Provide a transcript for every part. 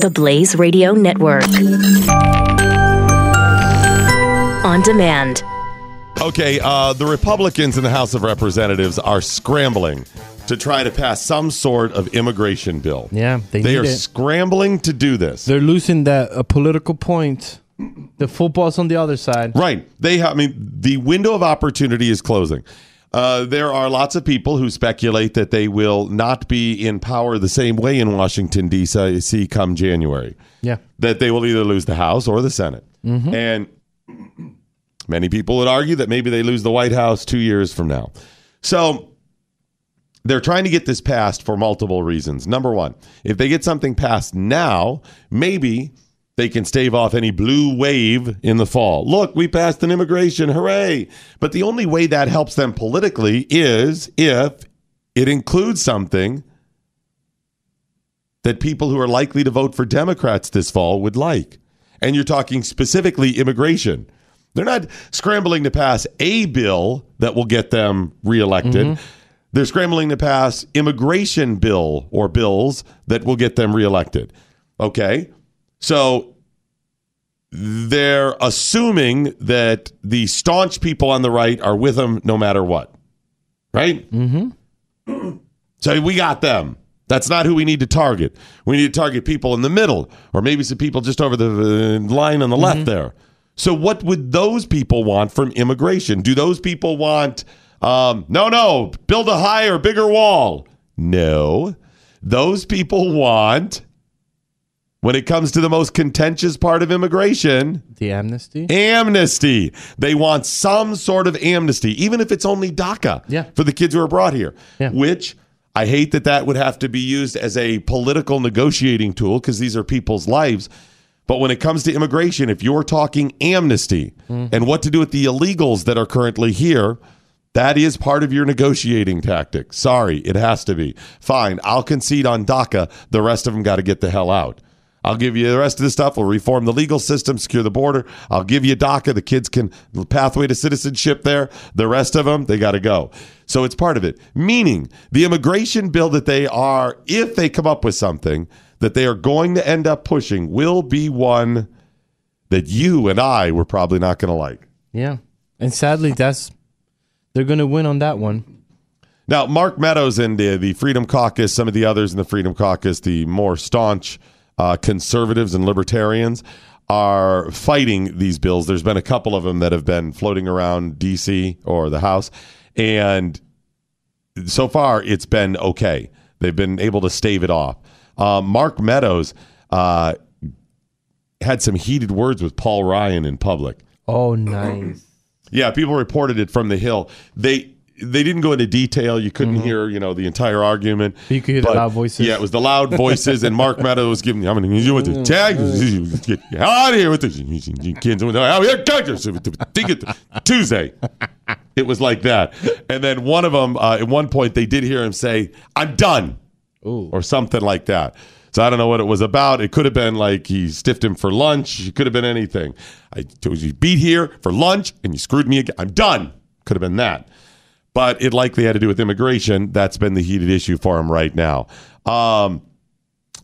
The Blaze Radio Network. On demand. Okay, uh, the Republicans in the House of Representatives are scrambling to try to pass some sort of immigration bill. Yeah, they, They need are it. scrambling to do this. They're losing that uh, political point. The football's on the other side. Right. They have, I mean, the window of opportunity is closing. Uh, there are lots of people who speculate that they will not be in power the same way in Washington, D.C. come January. Yeah. That they will either lose the House or the Senate. And many people would argue that maybe they lose the White House two years from now. So they're trying to get this passed for multiple reasons. Number one, if they get something passed now, maybe they can stave off any blue wave in the fall. Look, we passed an immigration, hooray! But the only way that helps them politically is if it includes something that people who are likely to vote for Democrats this fall would like. And you're talking specifically immigration. They're not scrambling to pass a bill that will get them reelected. Mm-hmm. They're scrambling to pass immigration bill or bills that will get them reelected. Okay? So they're assuming that the staunch people on the right are with them no matter what. Right? Mm-hmm. So we got them. That's not who we need to target. We need to target people in the middle, or maybe some people just over the uh, line on the left there. So, what would those people want from immigration? Do those people want, um, no, no, build a higher, bigger wall? No. Those people want, when it comes to the most contentious part of immigration, The amnesty. amnesty. They want some sort of amnesty, even if it's only DACA Yeah. for the kids who are brought here. Yeah. Which I hate that that would have to be used as a political negotiating tool because these are people's lives. But when it comes to immigration, if you're talking amnesty mm-hmm. and what to do with the illegals that are currently here, that is part of your negotiating tactic. Sorry, it has to be. Fine, I'll concede on DACA. The rest of them got to get the hell out. I'll give you the rest of the stuff. We'll reform the legal system, secure the border. I'll give you DACA. The kids can the pathway to citizenship there. The rest of them, they got to go. So it's part of it. Meaning, the immigration bill that they are, if they come up with something that they are going to end up pushing, will be one that you and I were probably not going to like. Yeah. And sadly, that's they're going to win on that one. Now, Mark Meadows and the, the Freedom Caucus, some of the others in the Freedom Caucus, the more staunch uh, conservatives and libertarians, are fighting these bills. There's been a couple of them that have been floating around D.C. or the House, and so far it's been okay. They've been able to stave it off. Uh, Mark Meadows uh, had some heated words with Paul Ryan in public. Oh, nice. Yeah, people reported it from the Hill. They they didn't go into detail. You couldn't hear, you know, the entire argument. You could hear the loud voices. Yeah, it was the loud voices, and Mark Meadows was giving. I'm going to you with the tag. Get out of here with the kids. Oh, yeah, Tuesday. It was like that, and then one of them, uh, at one point, they did hear him say, "I'm done," or something like that. So I don't know what it was about. It could have been like he stiffed him for lunch. It could have been anything. I told you beat here for lunch, and you screwed me again. I'm done. Could have been that but it likely had to do with immigration. That's been the heated issue for him right now. Um,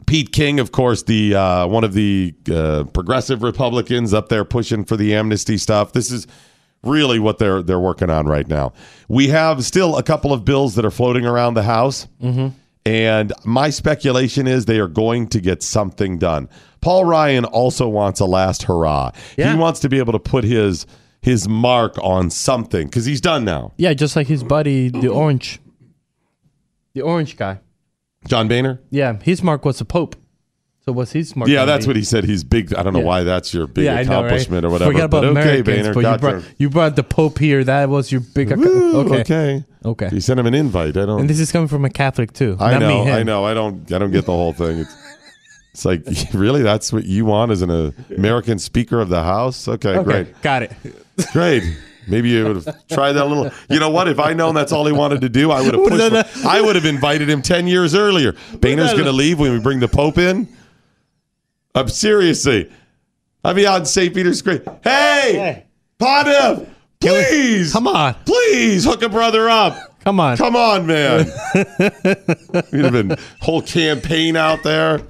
Pete King, of course, the uh, one of the uh, progressive Republicans up there pushing for the amnesty stuff. This is really what they're they're working on right now. We have still a couple of bills that are floating around the House, and my speculation is they are going to get something done. Paul Ryan also wants a last hurrah. Yeah. He wants to be able to put his his mark on something because he's done now. Yeah, just like his buddy, the orange, the orange guy. John Boehner. Yeah, his mark was the Pope. So what's his mark? Yeah, that's be? what he said. He's big. I don't know Yeah. why that's your big yeah, I know, right? accomplishment or whatever. Forget about but okay, Boehner. but you brought, you brought the Pope here. That was your big. ac- Woo, okay. okay. Okay. You sent him an invite. I don't. And this is coming from a Catholic too. I know. Me, him. I know. I don't. I don't get the whole thing. It's, it's like really that's what you want as an American Speaker of the House. Okay, Okay, great, got it. Great. Maybe you would have tried that little. You know what? If I known that's all he wanted to do, I would have pushed. for- I would have invited him ten years earlier. Boehner's going to leave when we bring the Pope in. I'm seriously. I'll be out in St. Peter's Square. Hey, Hey. Pontiff, please, Come on, please hook a brother up. come on. Come on, man. We'd have been whole campaign out there.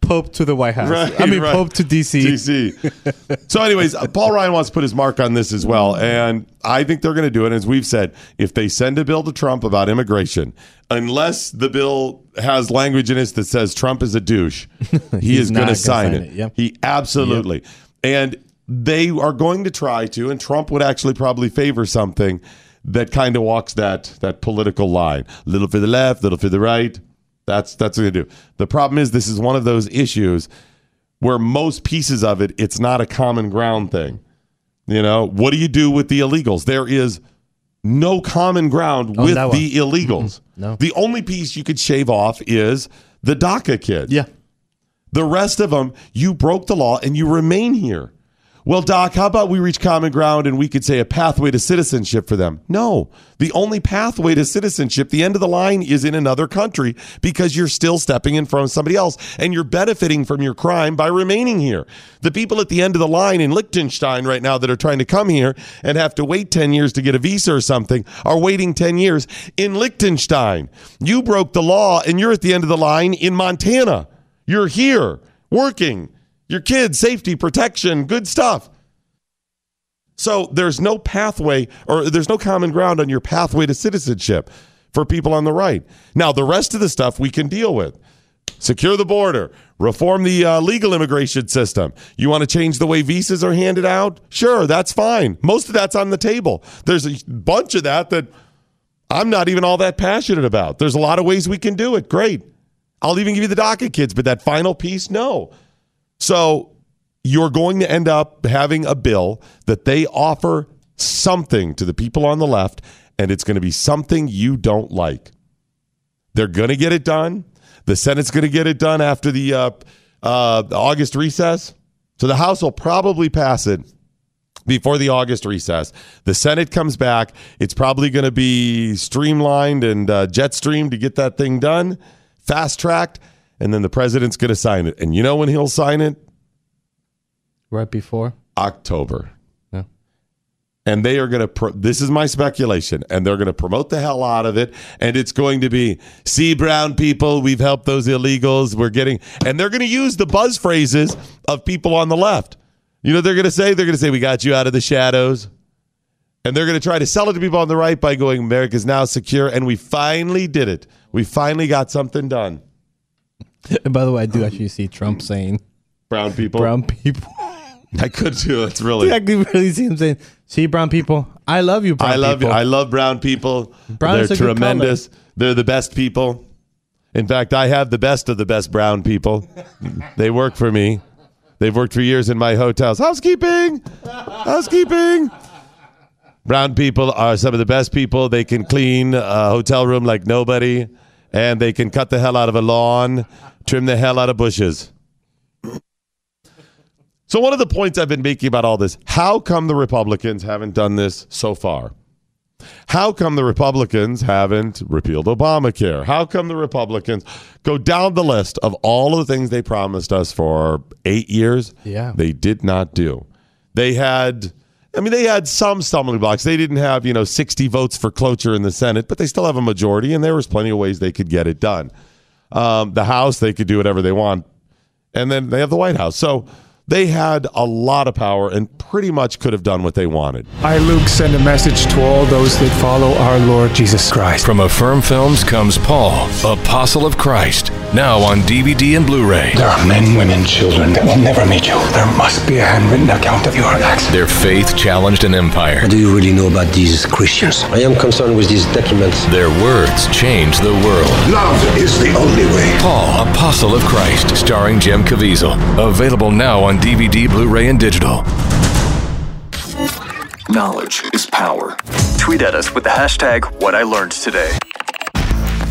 Pope to the White House. Right, I mean, right. Pope to DC. DC. so, anyways, Paul Ryan wants to put his mark on this as well, and I think they're going to do it. As we've said, if they send a bill to Trump about immigration, unless the bill has language in it that says Trump is a douche, he is going to sign, sign it. it, yep. He absolutely, and they are going to try to, and Trump would actually probably favor something that kind of walks that that political line, little for the left, little for the right. That's that's what they do. The problem is this is one of those issues where most pieces of it, it's not a common ground thing. You know, what do you do with the illegals? There is no common ground On with one. the illegals. No. The only piece you could shave off is the DACA kid. Yeah. The rest of them, you broke the law and you remain here. Well, Doc, how about we reach common ground and we could say a pathway to citizenship for them? No. The only pathway to citizenship, the end of the line is in another country because you're still stepping in of somebody else and you're benefiting from your crime by remaining here. The people at the end of the line in Liechtenstein right now that are trying to come here and have to wait 10 years to get a visa or something are waiting 10 years in Liechtenstein. You broke the law and you're at the end of the line in Montana. You're here working. Your kids, safety, protection, good stuff. So there's no pathway or there's no common ground on your pathway to citizenship for people on the right. Now, the rest of the stuff we can deal with. Secure the border, reform the uh, legal immigration system. You want to change the way visas are handed out? Sure, that's fine. Most of that's on the table. There's a bunch of that that I'm not even all that passionate about. There's a lot of ways we can do it. Great. I'll even give you the DACA kids, but that final piece, no. So you're going to end up having a bill that they offer something to the people on the left, and it's going to be something you don't like. They're going to get it done. The Senate's going to get it done after the uh, uh, August recess. So the House will probably pass it before the August recess. The Senate comes back. It's probably going to be streamlined and uh, jet to get that thing done, fast tracked, and then the president's going to sign it. And you know when he'll sign it? Right before. October. Yeah. And they are going to, pro- this is my speculation, and they're going to promote the hell out of it. And it's going to be, see, brown people, we've helped those illegals. We're getting, and they're going to use the buzz phrases of people on the left. You know, they're going to say, they're going to say, we got you out of the shadows. And they're going to try to sell it to people on the right by going, America's now secure. And we finally did it. We finally got something done. And by the way, I do um, actually see Trump saying Brown people. brown people. I could too. It's really. I can really see him saying, "See, brown people, I love you, brown I love people." I love brown people. Brown They're is a good tremendous. They're the best people. In fact, I have the best of the best brown people. they work for me. They've worked for years in my hotels. Housekeeping, housekeeping. Brown people are some of the best people. They can clean a hotel room like nobody, and they can cut the hell out of a lawn, trim the hell out of bushes. So, one of the points I've been making about all this how come the Republicans haven't done this so far? How come the Republicans haven't repealed Obamacare? How come the Republicans go down the list of all of the things they promised us for eight years? Yeah. They did not do. They had, I mean, they had some stumbling blocks. They didn't have, you know, 60 votes for cloture in the Senate, but they still have a majority, and there was plenty of ways they could get it done. Um, the House, they could do whatever they want. And then they have the White House. So they had a lot of power and pretty much could have done what they wanted. I, Luke, send a message to all those that follow our Lord Jesus Christ. From Affirm Films comes Paul, Apostle of Christ, now on DVD and Blu-ray. There are men, women, children that will never meet you. There must be a handwritten account of your acts. Their faith challenged an empire. What do you really know about these Christians? I am concerned with these documents. Their words changed the world. Love is the only way. Paul, Apostle of Christ, starring Jim Caviezel. Available now on DVD, Blu-ray, and digital. Knowledge is power. Tweet at us with the hashtag What I Learned Today.